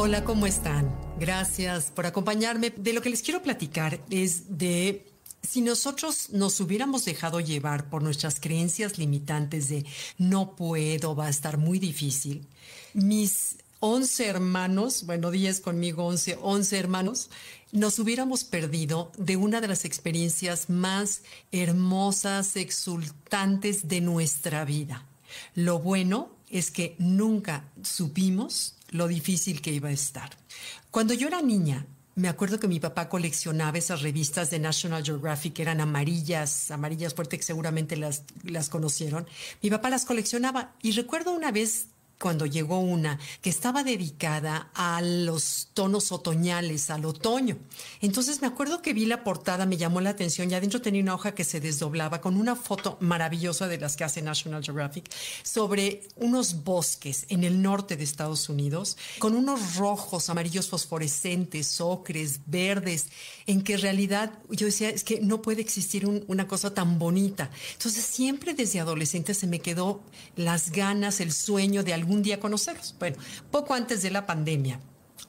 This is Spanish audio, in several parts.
Hola, ¿cómo están? Gracias por acompañarme. De lo que les quiero platicar es de si nosotros nos hubiéramos dejado llevar por nuestras creencias limitantes de no puedo, va a estar muy difícil, mis 11 hermanos, bueno, 10 conmigo, 11, 11 hermanos, nos hubiéramos perdido de una de las experiencias más hermosas, exultantes de nuestra vida. Lo bueno es que nunca supimos lo difícil que iba a estar. Cuando yo era niña, me acuerdo que mi papá coleccionaba esas revistas de National Geographic, que eran amarillas, amarillas fuertes, que seguramente las, las conocieron. Mi papá las coleccionaba y recuerdo una vez cuando llegó una que estaba dedicada a los tonos otoñales, al otoño. Entonces me acuerdo que vi la portada, me llamó la atención y adentro tenía una hoja que se desdoblaba con una foto maravillosa de las que hace National Geographic sobre unos bosques en el norte de Estados Unidos, con unos rojos, amarillos fosforescentes, ocres, verdes, en que en realidad yo decía, es que no puede existir una cosa tan bonita. Entonces siempre desde adolescente se me quedó las ganas, el sueño de algún algún día conocerlos. Bueno, poco antes de la pandemia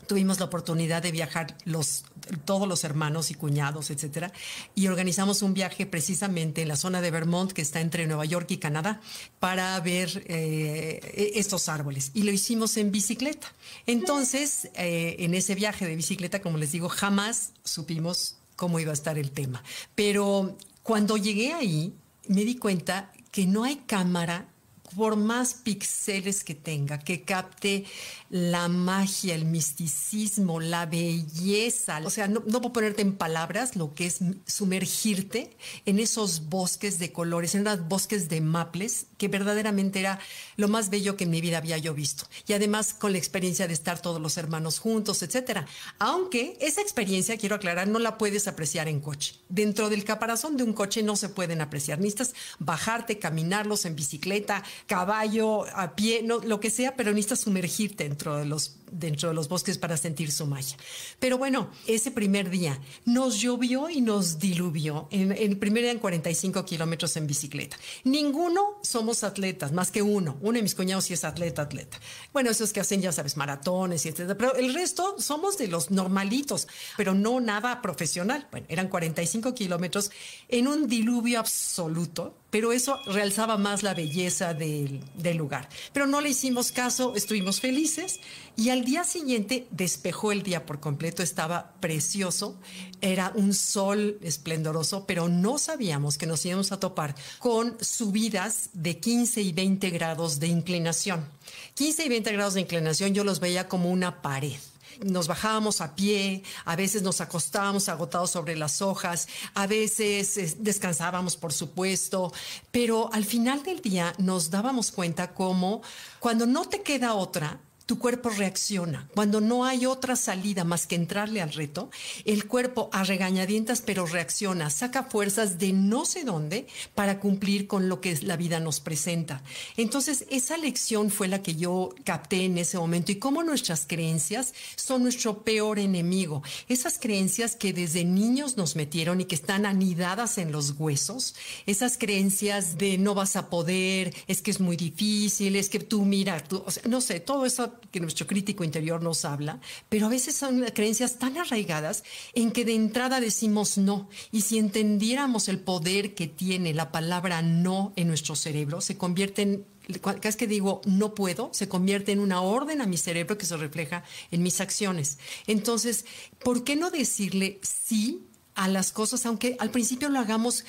tuvimos la oportunidad de viajar los, todos los hermanos y cuñados, etcétera, y organizamos un viaje precisamente en la zona de Vermont, que está entre Nueva York y Canadá, para ver eh, e-, estos árboles. Y lo hicimos en bicicleta. Entonces, eh, en ese viaje de bicicleta, como les digo, jamás supimos cómo iba a estar el tema. Pero cuando llegué ahí, me di cuenta que no hay cámara por más píxeles que tenga, que capte la magia, el misticismo, la belleza. O sea, no, puedo ponerte en palabras lo que es sumergirte en esos bosques de colores, en esos bosques de maples, que verdaderamente era lo más bello que en mi vida había yo visto. Y además con la experiencia de estar todos los hermanos juntos, etcétera. Aunque esa experiencia, quiero aclarar, no la puedes apreciar en coche. Dentro del caparazón de un coche no se pueden apreciar. Necesitas bajarte, caminarlos en bicicleta, caballo, a pie, no, lo que sea, pero necesitas sumergirte dentro de los dentro de los bosques para sentir su magia. Pero bueno, ese primer día nos llovió y nos diluvió. En, el primer día en 45 kilómetros en bicicleta. Ninguno somos atletas, más que uno. Uno de mis cuñados sí es atleta, atleta. Bueno, esos que hacen, ya sabes, maratones y etcétera. Pero el resto somos de los normalitos, pero no nada profesional. Bueno, eran 45 kilómetros en un diluvio absoluto pero eso realzaba más la belleza del, del, lugar. Pero no le hicimos caso, estuvimos felices y al día siguiente despejó el día por completo, estaba precioso, era un sol esplendoroso, pero no sabíamos que nos íbamos a topar con subidas de 15 y 20 grados de inclinación. 15 y 20 grados de inclinación yo los veía como una pared nos bajábamos a pie, a veces nos acostábamos agotados sobre las hojas, a veces descansábamos, por supuesto, pero al final del día nos dábamos cuenta cómo cuando no te queda otra, tu cuerpo reacciona. Cuando no hay otra salida más que entrarle al reto, el cuerpo a regañadientas pero reacciona, saca fuerzas de no sé dónde para cumplir con lo que la vida nos presenta. Entonces, esa lección fue la que yo capté en ese momento y cómo nuestras creencias son nuestro peor enemigo. Esas creencias que desde niños nos metieron y que están anidadas en los huesos, esas creencias de no vas a poder, es que es muy difícil, es que tú mira, tú, no sé, todo eso que nuestro crítico interior nos habla, pero a veces son creencias tan arraigadas en que de entrada decimos no. Y si entendiéramos el poder que tiene la palabra no en nuestro cerebro, se convierte en cada vez que digo no puedo, se convierte en una orden a mi cerebro que se refleja en mis acciones. Entonces, ¿por qué no decirle sí a las cosas, aunque al principio lo hagamos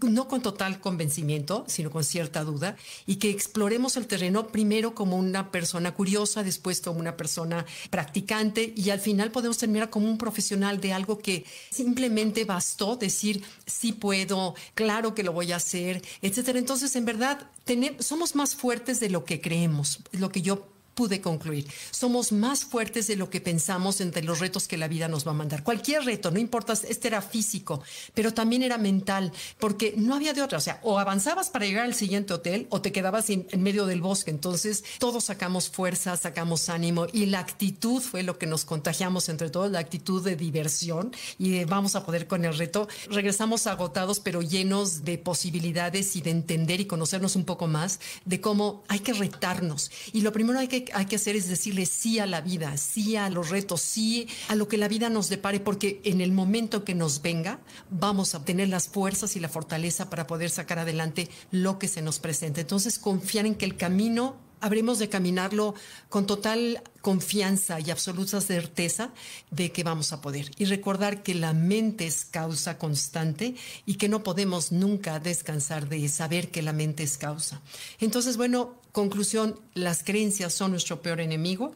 no con total convencimiento, sino con cierta duda, y que exploremos el terreno primero como una persona curiosa, después como una persona practicante, y al final podemos terminar como un profesional de algo que simplemente bastó decir, sí puedo, claro que lo voy a hacer, etcétera. Entonces, en verdad, somos más fuertes de lo que creemos, lo que yo pude concluir. Somos más fuertes de lo que pensamos entre los retos que la vida nos va a mandar. Cualquier reto, no importa, este era físico, pero también era mental, porque no había de otra. O sea, o avanzabas para llegar al siguiente hotel o te quedabas en, medio del bosque. Entonces, todos sacamos fuerza, sacamos ánimo y la actitud fue lo que nos contagiamos entre todos, la actitud de diversión y vamos a poder con el reto. Regresamos agotados, pero llenos de posibilidades y de entender y conocernos un poco más de cómo hay que retarnos. Y lo primero hay que hay que hacer es decirle sí a la vida, sí a los retos, sí a lo que la vida nos depare, porque en el momento que nos venga, vamos a tener las fuerzas y la fortaleza para poder sacar adelante lo que se nos presenta. Entonces, confiar en que el camino habremos de caminarlo con total confianza y absoluta certeza de que vamos a poder. Y recordar que la mente es causa constante y que no podemos nunca descansar de saber que la mente es causa. Entonces, bueno, conclusión, las creencias son nuestro peor enemigo.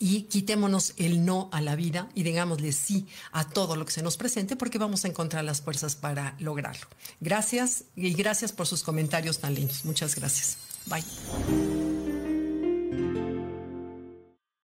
Y quitémonos el no a la vida y digámosle sí a todo lo que se nos presente porque vamos a encontrar las fuerzas para lograrlo. Gracias y gracias por sus comentarios tan lindos. Muchas gracias. Bye.